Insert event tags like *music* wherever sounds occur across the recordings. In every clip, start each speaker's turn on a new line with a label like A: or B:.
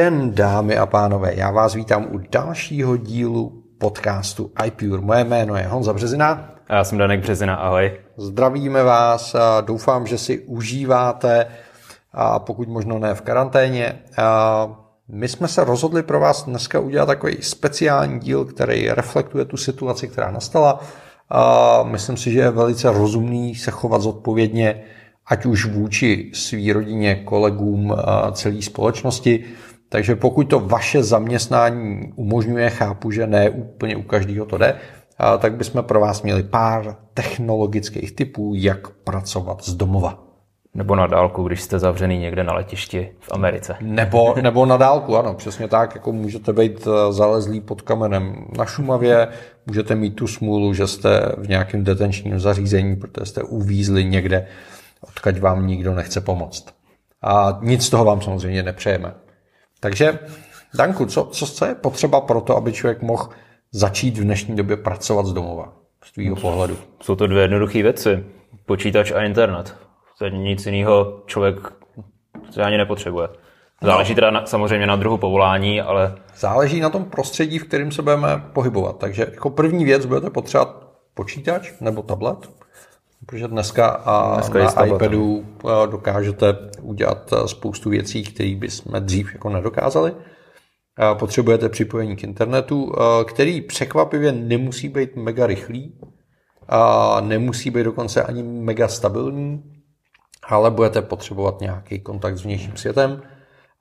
A: Den, dámy a pánové. Já vás vítám u dalšího dílu podcastu iPure. Moje jméno je Honza Březina.
B: A já jsem Danek Březina, ahoj.
A: Zdravíme vás a doufám, že si užíváte, a pokud možno ne v karanténě. A my jsme se rozhodli pro vás dneska udělat takový speciální díl, který reflektuje tu situaci, která nastala. A myslím si, že je velice rozumný se chovat zodpovědně ať už vůči svý rodině, kolegům, celé společnosti. Takže pokud to vaše zaměstnání umožňuje, chápu, že ne úplně u každého to jde, tak bychom pro vás měli pár technologických typů, jak pracovat z domova.
B: Nebo na dálku, když jste zavřený někde na letišti v Americe.
A: Nebo, nebo na dálku, ano, přesně tak, jako můžete být eh, zalezlý pod kamenem na Šumavě, můžete mít tu smůlu, že jste v nějakém detenčním zařízení, protože jste uvízli někde odkaď vám nikdo nechce pomoct. A nic z toho vám samozřejmě nepřejeme. Takže, Danku, co, co, co je potřeba pro to, aby člověk mohl začít v dnešní době pracovat z domova? Z tvýho pohledu.
B: Jsou to dvě jednoduché věci. Počítač a internet. To je nic jiného člověk ani nepotřebuje. Záleží teda na, samozřejmě na druhu povolání, ale...
A: Záleží na tom prostředí, v kterém se budeme pohybovat. Takže jako první věc budete potřebovat počítač nebo tablet, Protože dneska, a dneska na iPadu dokážete udělat spoustu věcí, které bychom dřív jako nedokázali. Potřebujete připojení k internetu, který překvapivě nemusí být mega rychlý, a nemusí být dokonce ani mega stabilní, ale budete potřebovat nějaký kontakt s vnějším světem.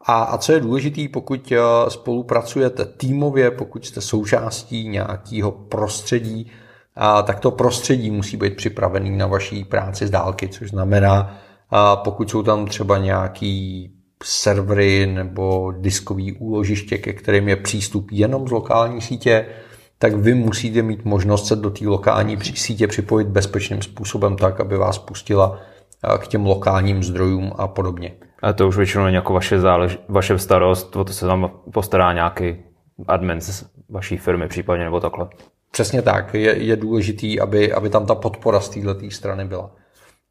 A: A, a co je důležité, pokud spolupracujete týmově, pokud jste součástí nějakého prostředí, a tak to prostředí musí být připravený na vaší práci z dálky, což znamená, a pokud jsou tam třeba nějaký servery nebo diskový úložiště, ke kterým je přístup jenom z lokální sítě, tak vy musíte mít možnost se do té lokální sítě připojit bezpečným způsobem tak, aby vás pustila k těm lokálním zdrojům a podobně.
B: A to už většinou není jako vaše, zálež, vaše starost, o to se tam postará nějaký admin z vaší firmy případně nebo takhle.
A: Přesně tak. Je, je důležitý, aby, aby tam ta podpora z této strany byla.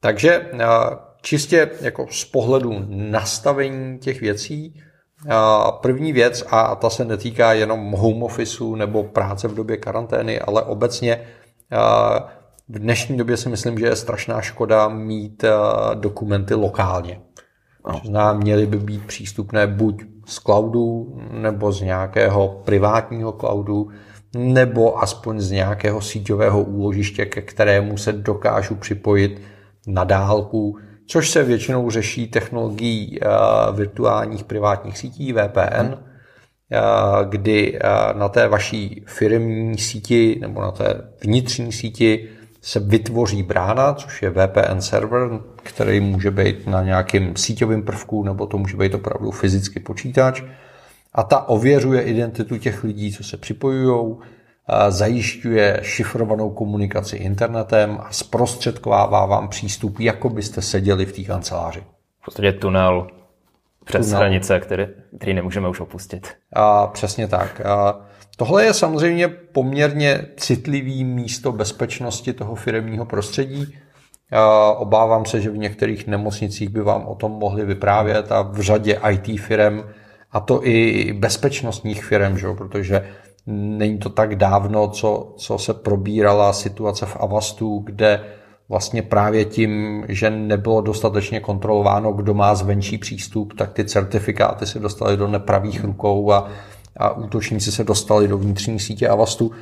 A: Takže čistě jako z pohledu nastavení těch věcí, první věc, a ta se netýká jenom home officeu nebo práce v době karantény, ale obecně v dnešní době si myslím, že je strašná škoda mít dokumenty lokálně. No. Znamená, měly by být přístupné buď z cloudu nebo z nějakého privátního cloudu, nebo aspoň z nějakého síťového úložiště, ke kterému se dokážu připojit na dálku, což se většinou řeší technologií eh, virtuálních privátních sítí VPN, eh, kdy eh, na té vaší firmní síti nebo na té vnitřní síti se vytvoří brána, což je VPN server, který může být na nějakém síťovém prvku, nebo to může být opravdu fyzicky počítač a ta ověřuje identitu těch lidí, co se připojují, zajišťuje šifrovanou komunikaci internetem a zprostředkovává vám přístup, jako byste seděli v té kanceláři.
B: V podstatě tunel přes tunel. hranice, který, který nemůžeme už opustit.
A: A přesně tak. A tohle je samozřejmě poměrně citlivý místo bezpečnosti toho firmního prostředí. A obávám se, že v některých nemocnicích by vám o tom mohli vyprávět a v řadě IT firm a to i bezpečnostních firm, že? protože není to tak dávno, co, co se probírala situace v Avastu, kde vlastně právě tím, že nebylo dostatečně kontrolováno, kdo má zvenčí přístup, tak ty certifikáty se dostaly do nepravých rukou a, a útočníci se dostali do vnitřní sítě Avastu.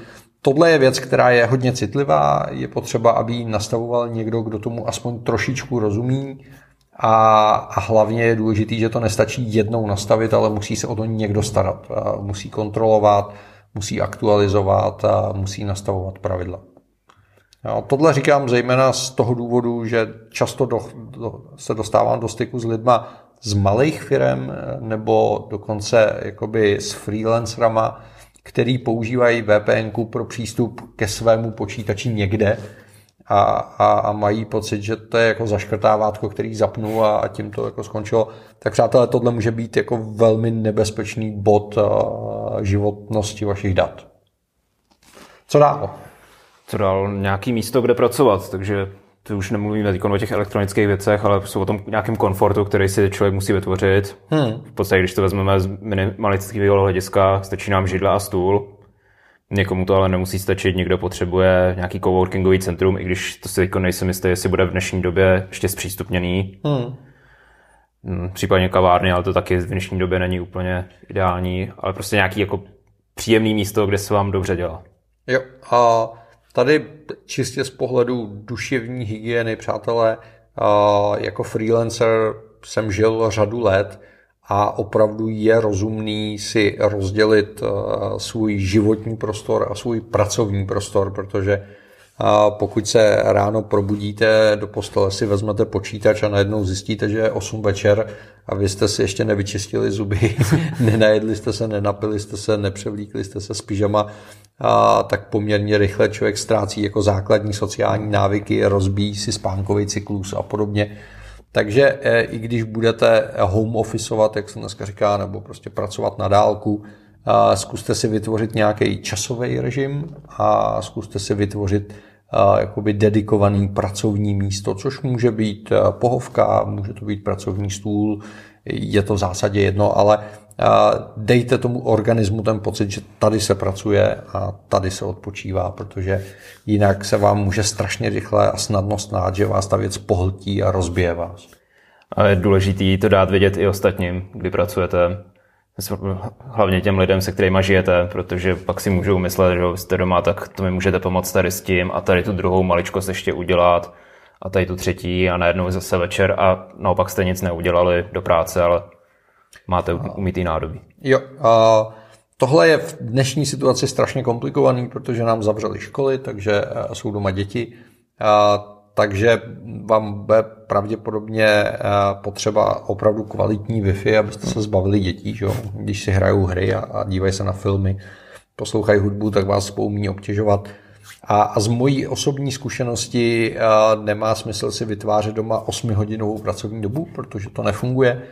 A: Tohle je věc, která je hodně citlivá, je potřeba, aby ji nastavoval někdo, kdo tomu aspoň trošičku rozumí a, a hlavně je důležité, že to nestačí jednou nastavit, ale musí se o to někdo starat. A musí kontrolovat, musí aktualizovat a musí nastavovat pravidla. A tohle říkám zejména z toho důvodu, že často do, do, se dostávám do styku s lidma z malých firm nebo dokonce jakoby s freelancerama, který používají VPN pro přístup ke svému počítači někde a, a, a mají pocit, že to je jako zaškrtávátko, který zapnu a, a tím to jako skončilo. Tak přátelé, tohle může být jako velmi nebezpečný bod a, životnosti vašich dat. Co dál?
B: Co dál? Nějaký místo, kde pracovat, takže to už nemluvíme teď o těch elektronických věcech, ale jsou o tom nějakém komfortu, který si člověk musí vytvořit. Hmm. V podstatě, když to vezmeme z minimalistického hlediska, stačí nám židle a stůl. Někomu to ale nemusí stačit, někdo potřebuje nějaký coworkingový centrum, i když to si teď nejsem jistý, jestli bude v dnešní době ještě zpřístupněný. Hmm. hmm případně kavárny, ale to taky v dnešní době není úplně ideální, ale prostě nějaký jako příjemný místo, kde se vám dobře dělá.
A: Jo, a Tady čistě z pohledu duševní hygieny, přátelé, jako freelancer jsem žil řadu let a opravdu je rozumný si rozdělit svůj životní prostor a svůj pracovní prostor, protože pokud se ráno probudíte, do postele si vezmete počítač a najednou zjistíte, že je 8 večer a vy jste si ještě nevyčistili zuby, *laughs* nenajedli jste se, nenapili jste se, nepřevlíkli jste se s pyžama, a tak poměrně rychle člověk ztrácí jako základní sociální návyky, rozbíjí si spánkový cyklus a podobně. Takže e, i když budete home officeovat, jak se dneska říká, nebo prostě pracovat na dálku, zkuste si vytvořit nějaký časový režim a zkuste si vytvořit jakoby dedikovaný pracovní místo, což může být pohovka, může to být pracovní stůl, je to v zásadě jedno, ale dejte tomu organismu ten pocit, že tady se pracuje a tady se odpočívá, protože jinak se vám může strašně rychle a snadno snát, že vás ta věc pohltí a rozbije vás.
B: A je důležité to dát vědět i ostatním, kdy pracujete. Hlavně těm lidem, se kterými žijete, protože pak si můžou myslet, že jste doma, tak to mi můžete pomoct tady s tím a tady tu druhou maličkost ještě udělat a tady tu třetí a najednou zase večer a naopak jste nic neudělali do práce, ale máte umítý nádobí.
A: Jo, a tohle je v dnešní situaci strašně komplikovaný, protože nám zavřeli školy, takže eh, jsou doma děti. A takže vám bude pravděpodobně eh, potřeba opravdu kvalitní Wi-Fi, abyste se zbavili dětí, že? když si hrajou hry a, a dívají se na filmy, poslouchají hudbu, tak vás umí obtěžovat. A, a z mojí osobní zkušenosti a, eh, nemá smysl si vytvářet doma 8-hodinovou pracovní dobu, protože to nefunguje.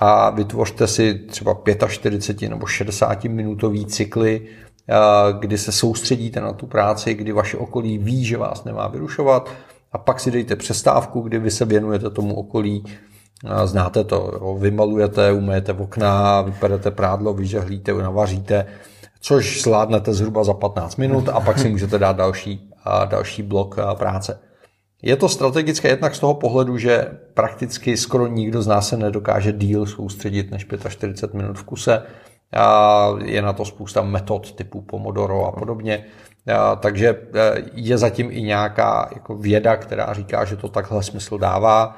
A: A vytvořte si třeba 45 nebo 60 minutový cykly, eh, kdy se soustředíte na tu práci, kdy vaše okolí ví, že vás nemá vyrušovat. A pak si dejte přestávku, kdy vy se věnujete tomu okolí, znáte to, jo, vymalujete, umejete v okna, vyperete prádlo, vyžehlíte, navaříte, což zvládnete zhruba za 15 minut a pak si můžete dát další, další blok práce. Je to strategické jednak z toho pohledu, že prakticky skoro nikdo z nás se nedokáže díl soustředit než 45 minut v kuse. A je na to spousta metod typu Pomodoro a podobně. Takže e, je zatím i nějaká jako věda, která říká, že to takhle smysl dává.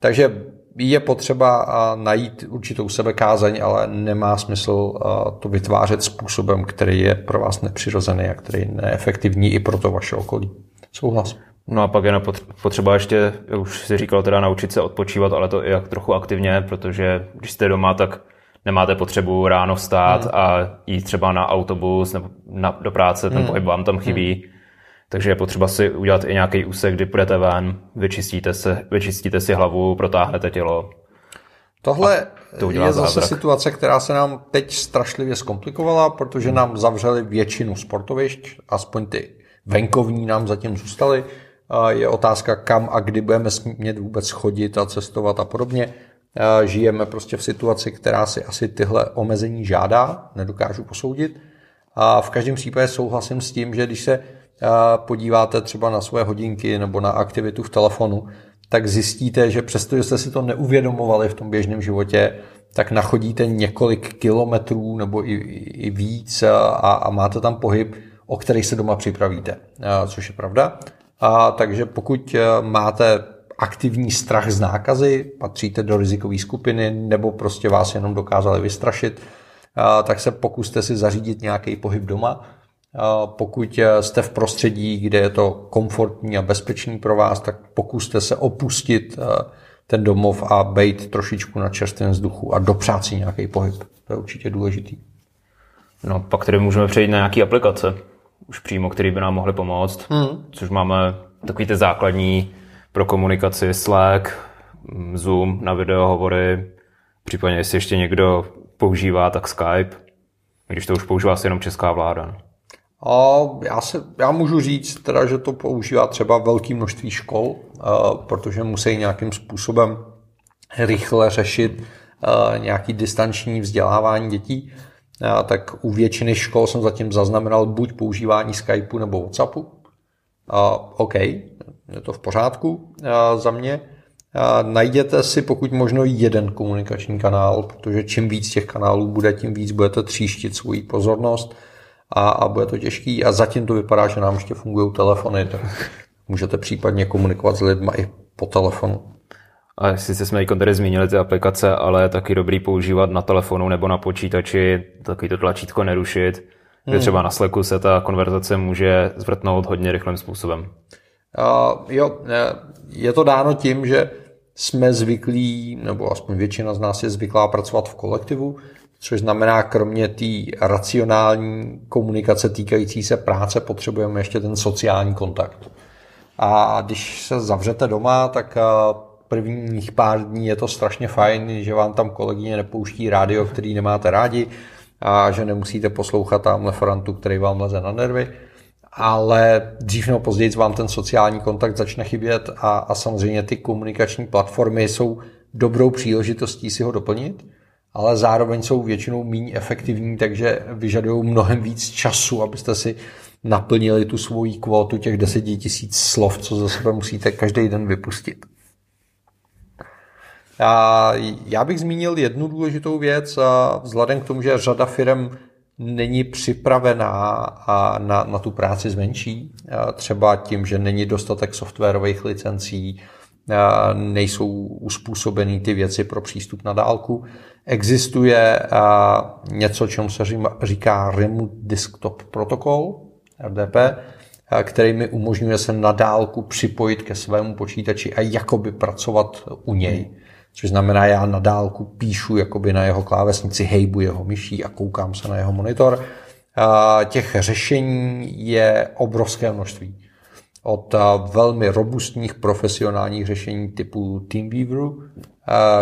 A: Takže je potřeba najít určitou sebekázeň, ale nemá smysl to vytvářet způsobem, který je pro vás nepřirozený a který je neefektivní i pro to vaše okolí. Souhlas.
B: No a pak je potřeba ještě, už si říkal, teda naučit se odpočívat, ale to i jak trochu aktivně, protože když jste doma, tak nemáte potřebu ráno vstát hmm. a jít třeba na autobus nebo na, do práce, ten hmm. pohyb vám tam chybí. Hmm. Takže je potřeba si udělat i nějaký úsek, kdy půjdete ven, vyčistíte, se, vyčistíte si hlavu, protáhnete tělo.
A: Tohle to je zase zázrak. situace, která se nám teď strašlivě zkomplikovala, protože nám zavřeli většinu sportovišť, aspoň ty venkovní nám zatím zůstaly. Je otázka, kam a kdy budeme smět vůbec chodit a cestovat a podobně. Žijeme prostě v situaci, která si asi tyhle omezení žádá, nedokážu posoudit. A v každém případě souhlasím s tím, že když se podíváte třeba na své hodinky nebo na aktivitu v telefonu, tak zjistíte, že přestože jste si to neuvědomovali v tom běžném životě, tak nachodíte několik kilometrů nebo i, i víc a, a máte tam pohyb, o který se doma připravíte, což je pravda. A, takže pokud máte aktivní strach z nákazy, patříte do rizikové skupiny nebo prostě vás jenom dokázali vystrašit, tak se pokuste si zařídit nějaký pohyb doma. Pokud jste v prostředí, kde je to komfortní a bezpečný pro vás, tak pokuste se opustit ten domov a být trošičku na čerstvém vzduchu a dopřát si nějaký pohyb. To je určitě důležitý.
B: No, pak tedy můžeme přejít na nějaké aplikace, už přímo, které by nám mohly pomoct, hmm. což máme takový ty základní pro komunikaci Slack, Zoom na videohovory, případně jestli ještě někdo používá, tak Skype, když to už používá asi jenom česká vláda.
A: A já, se, já můžu říct, teda, že to používá třeba velké množství škol, protože musí nějakým způsobem rychle řešit nějaký distanční vzdělávání dětí. Tak u většiny škol jsem zatím zaznamenal buď používání Skypeu nebo Whatsappu. OK, je to v pořádku za mě. Najděte si pokud možno jeden komunikační kanál, protože čím víc těch kanálů bude, tím víc budete tříštit svoji pozornost a, a bude to těžký. A zatím to vypadá, že nám ještě fungují telefony, tak můžete případně komunikovat s lidmi i po telefonu.
B: A sice jsme tady zmínili ty aplikace, ale je taky dobrý používat na telefonu nebo na počítači, taky to tlačítko nerušit, hmm. kde třeba na Slacku se ta konverzace může zvrtnout hodně rychlým způsobem.
A: Uh, jo, je to dáno tím, že jsme zvyklí, nebo aspoň většina z nás je zvyklá pracovat v kolektivu, což znamená, kromě té racionální komunikace týkající se práce, potřebujeme ještě ten sociální kontakt. A když se zavřete doma, tak prvních pár dní je to strašně fajn, že vám tam kolegyně nepouští rádio, který nemáte rádi a že nemusíte poslouchat tamhle Frantu, který vám leze na nervy ale dřív nebo později vám ten sociální kontakt začne chybět a, a samozřejmě ty komunikační platformy jsou dobrou příležitostí si ho doplnit, ale zároveň jsou většinou méně efektivní, takže vyžadují mnohem víc času, abyste si naplnili tu svoji kvotu těch 10 tisíc slov, co za sebe musíte každý den vypustit. A já bych zmínil jednu důležitou věc, a vzhledem k tomu, že řada firm není připravená na, na tu práci zvenčí, třeba tím, že není dostatek softwarových licencí, nejsou uspůsobený ty věci pro přístup na dálku. Existuje něco, čemu se říká Remote Desktop Protocol, RDP, který mi umožňuje se na dálku připojit ke svému počítači a jakoby pracovat u něj. Což znamená, já na dálku píšu jakoby na jeho klávesnici, hejbu jeho myší a koukám se na jeho monitor. Těch řešení je obrovské množství. Od velmi robustních profesionálních řešení typu TeamVieweru,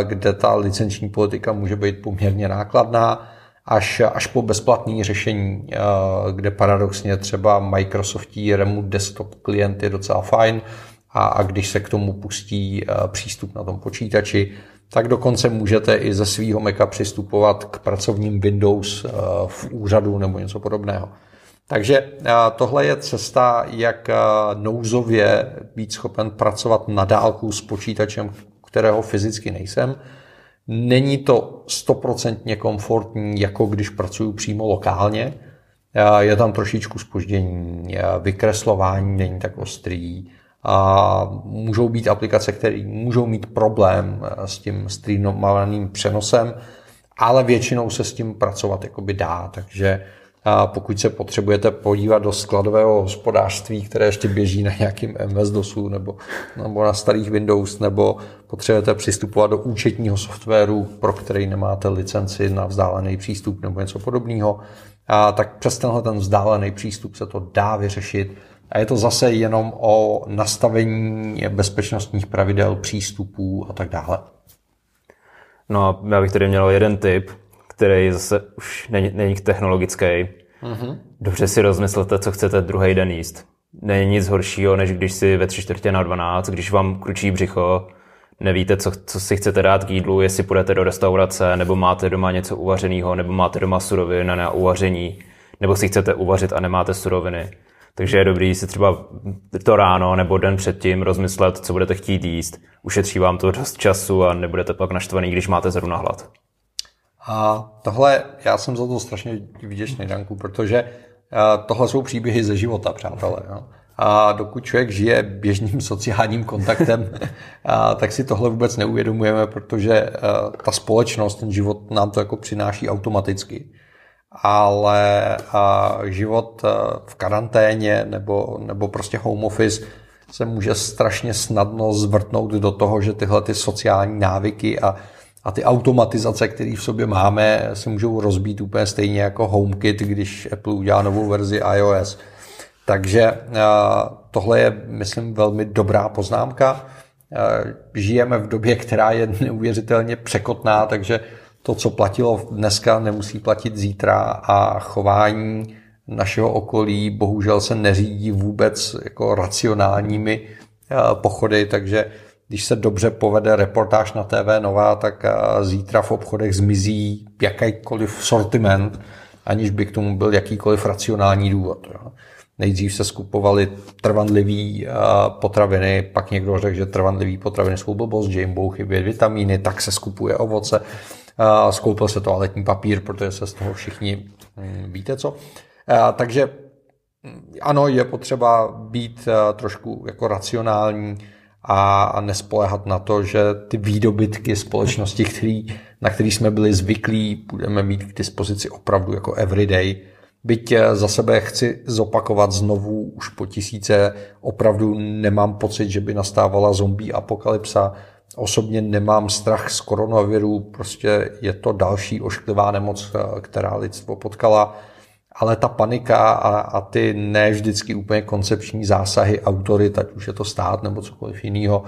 A: kde ta licenční politika může být poměrně nákladná, až, až po bezplatné řešení, kde paradoxně třeba Microsoftí Remote Desktop klient je docela fajn, a, a když se k tomu pustí eh, přístup na tom počítači, tak dokonce můžete i ze svého Maca přistupovat k pracovním Windows eh, v úřadu nebo něco podobného. Takže eh, tohle je cesta, jak nouzově být schopen pracovat na dálku s počítačem, kterého fyzicky nejsem. Není to stoprocentně komfortní, jako když pracuji přímo lokálně. Je tam trošičku spoždění, vykreslování není tak ostrý, a můžou být aplikace, které můžou mít problém eh, s tím streamovaným přenosem, ale většinou se s tím pracovat jakoby dá, takže pokud se potřebujete podívat do skladového hospodářství, které ještě běží na nějakým MS-DOSu nebo, nebo na starých Windows, nebo potřebujete přistupovat do účetního softwaru, pro který nemáte licenci na vzdálený přístup nebo něco podobného, a tak přes tenhle ten vzdálený přístup se to dá vyřešit a je to zase jenom o nastavení bezpečnostních pravidel, přístupů a tak dále.
B: No a já bych tady měl jeden tip, který zase už není, není technologický. Mm-hmm. Dobře si rozmyslete, co chcete druhý den jíst. Není nic horšího, než když si ve tři čtvrtě na 12, když vám kručí břicho, nevíte, co, co si chcete dát k jídlu, jestli půjdete do restaurace, nebo máte doma něco uvařeného, nebo máte doma suroviny na uvaření, nebo si chcete uvařit a nemáte suroviny takže je dobrý si třeba to ráno nebo den předtím rozmyslet, co budete chtít jíst. Ušetří vám to dost času a nebudete pak naštvaný, když máte zrovna hlad.
A: A tohle, já jsem za to strašně vděčný, Danku, protože tohle jsou příběhy ze života, přátelé. No. A dokud člověk žije běžným *laughs* sociálním kontaktem, *laughs* tak si tohle vůbec neuvědomujeme, protože ta společnost, ten život nám to jako přináší automaticky ale život e, v karanténě nebo, nebo prostě home office se může strašně snadno zvrtnout do toho, že tyhle ty sociální návyky a, a ty automatizace, které v sobě máme, se můžou rozbít úplně stejně jako HomeKit, když Apple udělá novou verzi iOS. Takže e, tohle je, myslím, velmi dobrá poznámka. E, žijeme v době, která je neuvěřitelně překotná, takže to, co platilo dneska, nemusí platit zítra a chování našeho okolí bohužel se neřídí vůbec jako racionálními eh, pochody, takže když se dobře povede reportáž na TV Nová, tak eh, zítra v obchodech zmizí jakýkoliv sortiment, aniž by k tomu byl jakýkoliv racionální důvod. Nejdřív se skupovaly trvanlivý potraviny, pak někdo řekl, že trvanlivý potraviny jsou blbost, že jim budou chybět vitamíny, tak se skupuje ovoce. Skoupil se toaletní papír, protože se z toho všichni hm, víte co. Takže hm, ano, je potřeba být trošku jako racionální a nespolehat na to, že ty výdobytky společnosti, který, na který jsme byli zvyklí, budeme mít k dispozici opravdu jako everyday. Byť za sebe chci zopakovat znovu už po tisíce, opravdu nemám pocit, že by nastávala zombie apokalypsa. Osobně nemám strach z koronaviru, prostě je to další ošklivá nemoc, která lidstvo potkala ale ta panika a, a ty ne vždycky úplně koncepční zásahy autorit, ať už je to stát nebo cokoliv jiného,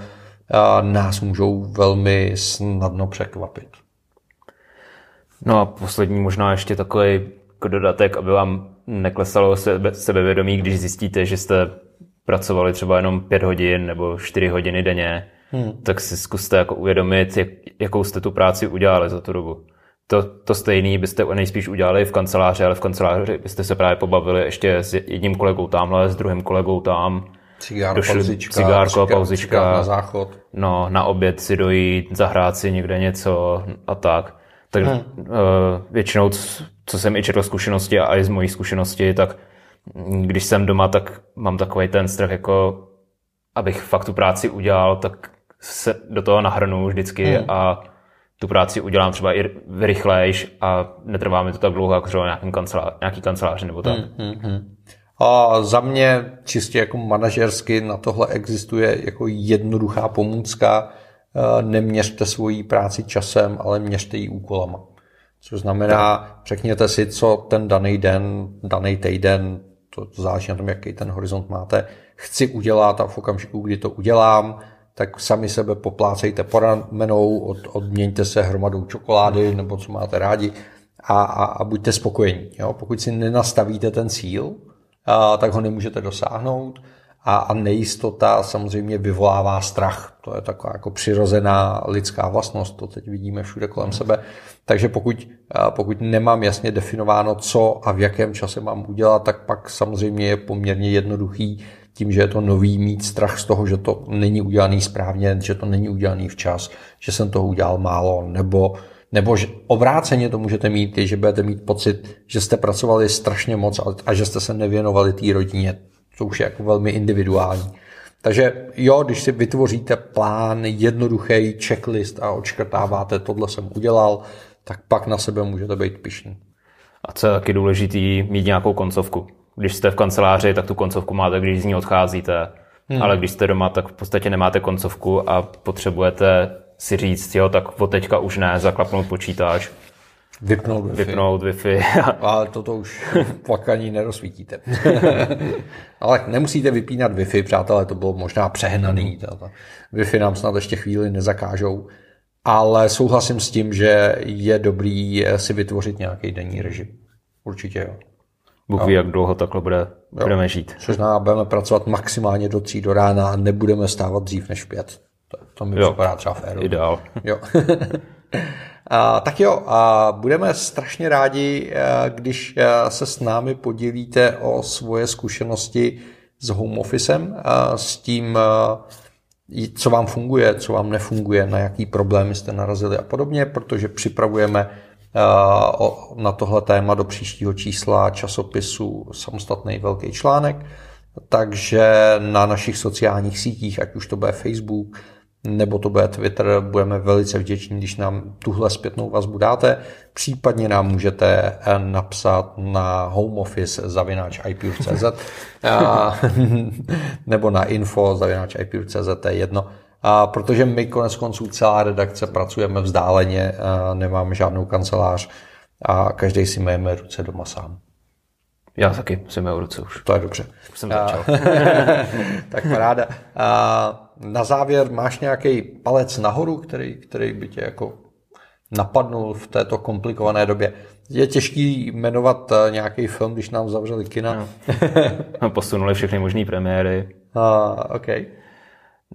A: nás můžou velmi snadno překvapit.
B: No a poslední možná ještě takový dodatek, aby vám neklesalo sebe, sebevědomí, když zjistíte, že jste pracovali třeba jenom pět hodin nebo čtyři hodiny denně, hmm. tak si zkuste jako uvědomit, jak, jakou jste tu práci udělali za tu dobu to, to stejný byste nejspíš udělali v kanceláři, ale v kanceláři byste se právě pobavili ještě s jedním kolegou tamhle, s druhým kolegou tam.
A: Cigár, došli, pauzička,
B: cigárko, pauzička.
A: na záchod.
B: No, na oběd si dojít, zahrát si někde něco a tak. Tak hmm. uh, většinou, co jsem i četl zkušenosti a i z mojí zkušenosti, tak když jsem doma, tak mám takový ten strach, jako abych fakt tu práci udělal, tak se do toho nahrnu vždycky hmm. a tu práci udělám třeba i rychlejš a netrvá mi to tak dlouho, jako třeba nějaký kancelář, nějaký kancelář nebo tak. Hmm, hmm, hmm.
A: A za mě čistě jako manažersky na tohle existuje jako jednoduchá pomůcka. E, neměřte svoji práci časem, ale měřte ji úkolama. Což znamená, řekněte si, co ten daný den, daný týden, to, to záleží na tom, jaký ten horizont máte, chci udělat a v okamžiku, kdy to udělám, tak sami sebe poplácejte po ramenou, od, odměňte se hromadou čokolády nebo co máte rádi a, a, a buďte spokojení. Jo? Pokud si nenastavíte ten cíl, a, tak ho nemůžete dosáhnout a, a nejistota samozřejmě vyvolává strach. To je taková jako přirozená lidská vlastnost, to teď vidíme všude kolem sebe. Takže pokud, pokud nemám jasně definováno, co a v jakém čase mám udělat, tak pak samozřejmě je poměrně jednoduchý tím, že je to nový, mít strach z toho, že to není udělaný správně, že to není udělaný včas, že jsem toho udělal málo, nebo, nebo že obráceně to můžete mít, je, že budete mít pocit, že jste pracovali strašně moc a že jste se nevěnovali té rodině. To už je jako velmi individuální. Takže jo, když si vytvoříte plán, jednoduchý checklist a odškrtáváte, tohle jsem udělal, tak pak na sebe můžete být pišný.
B: A co je taky důležitý, mít nějakou koncovku když jste v kanceláři, tak tu koncovku máte, když z ní odcházíte. Hmm. Ale když jste doma, tak v podstatě nemáte koncovku a potřebujete si říct, jo, tak od teďka už ne, zaklapnout počítač.
A: Vypnout Wi-Fi.
B: Vypnout Wi-Fi. *laughs*
A: Ale toto už pak ani nerozsvítíte. *laughs* Ale nemusíte vypínat Wi-Fi, přátelé, to bylo možná přehnaný. Wi-Fi nám snad ještě chvíli nezakážou. Ale souhlasím s tím, že je dobrý si vytvořit nějaký denní režim. Určitě jo.
B: Bůh ví, jak dlouho takhle bude, budeme žít.
A: Což znamená, budeme pracovat maximálně do tří do rána a nebudeme stávat dřív než pět. To, to mi jo, připadá třeba féru.
B: Ideál.
A: Jo. *laughs* a, tak jo, a budeme strašně rádi, eh, když eh, se s námi podělíte o svoje zkušenosti s home officem, a s tím, eh, co vám funguje, co vám nefunguje, na jaký problémy jste narazili a podobně, protože připravujeme na tohle téma do příštího čísla časopisu samostatný velký článek. Takže na našich sociálních sítích, ať už to bude Facebook, nebo to bude Twitter, budeme velice vděční, když nám tuhle zpětnou vazbu dáte. Případně nám můžete eh, napsat na homeoffice zavináč iPure.cz *laughs* nebo na info zavináč to je jedno. A protože my konec konců celá redakce pracujeme vzdáleně, nemáme žádnou kancelář a každý si majeme ruce doma sám.
B: Já taky si mají ruce už.
A: To je dobře.
B: Už jsem začal. *laughs*
A: tak paráda. A na závěr máš nějaký palec nahoru, který, který by tě jako napadnul v této komplikované době. Je těžký jmenovat eh, nějaký film, když nám zavřeli kina.
B: No. *laughs* Posunuli všechny možné premiéry.
A: Uh, OK.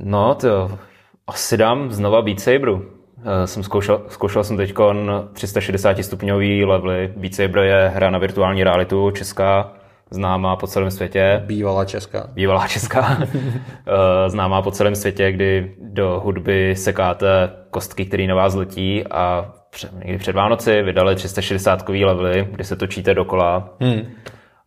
B: No, to asi dám znova Beat Saberu. Uh, jsem zkoušel, zkoušel jsem teď 360 stupňový levely. Beat Saber je hra na virtuální realitu, česká, známá po celém světě.
A: Bývalá česká.
B: Bývalá česká. *laughs* Eh, známá po celém světě, kdy do hudby sekáte kostky, které na vás letí a někdy před Vánoci vydali 360 levely, kdy se točíte dokola. Hmm.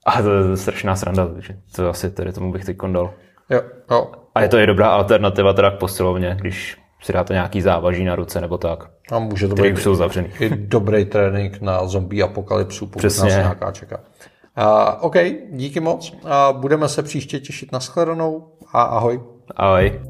B: A to je strašná sranda, takže to asi tady tomu bych teď dal.
A: Jo, jo.
B: A je to i dobrá alternativa teda k posilovně, když si dáte nějaký závaží na ruce nebo tak.
A: A může to být už jsou zavřený. i dobrý trénink na zombie apokalypsu, pokud Přesně. nás nějaká čeká. Uh, OK, díky moc. Uh, budeme se příště těšit na shledanou a ahoj.
B: Ahoj.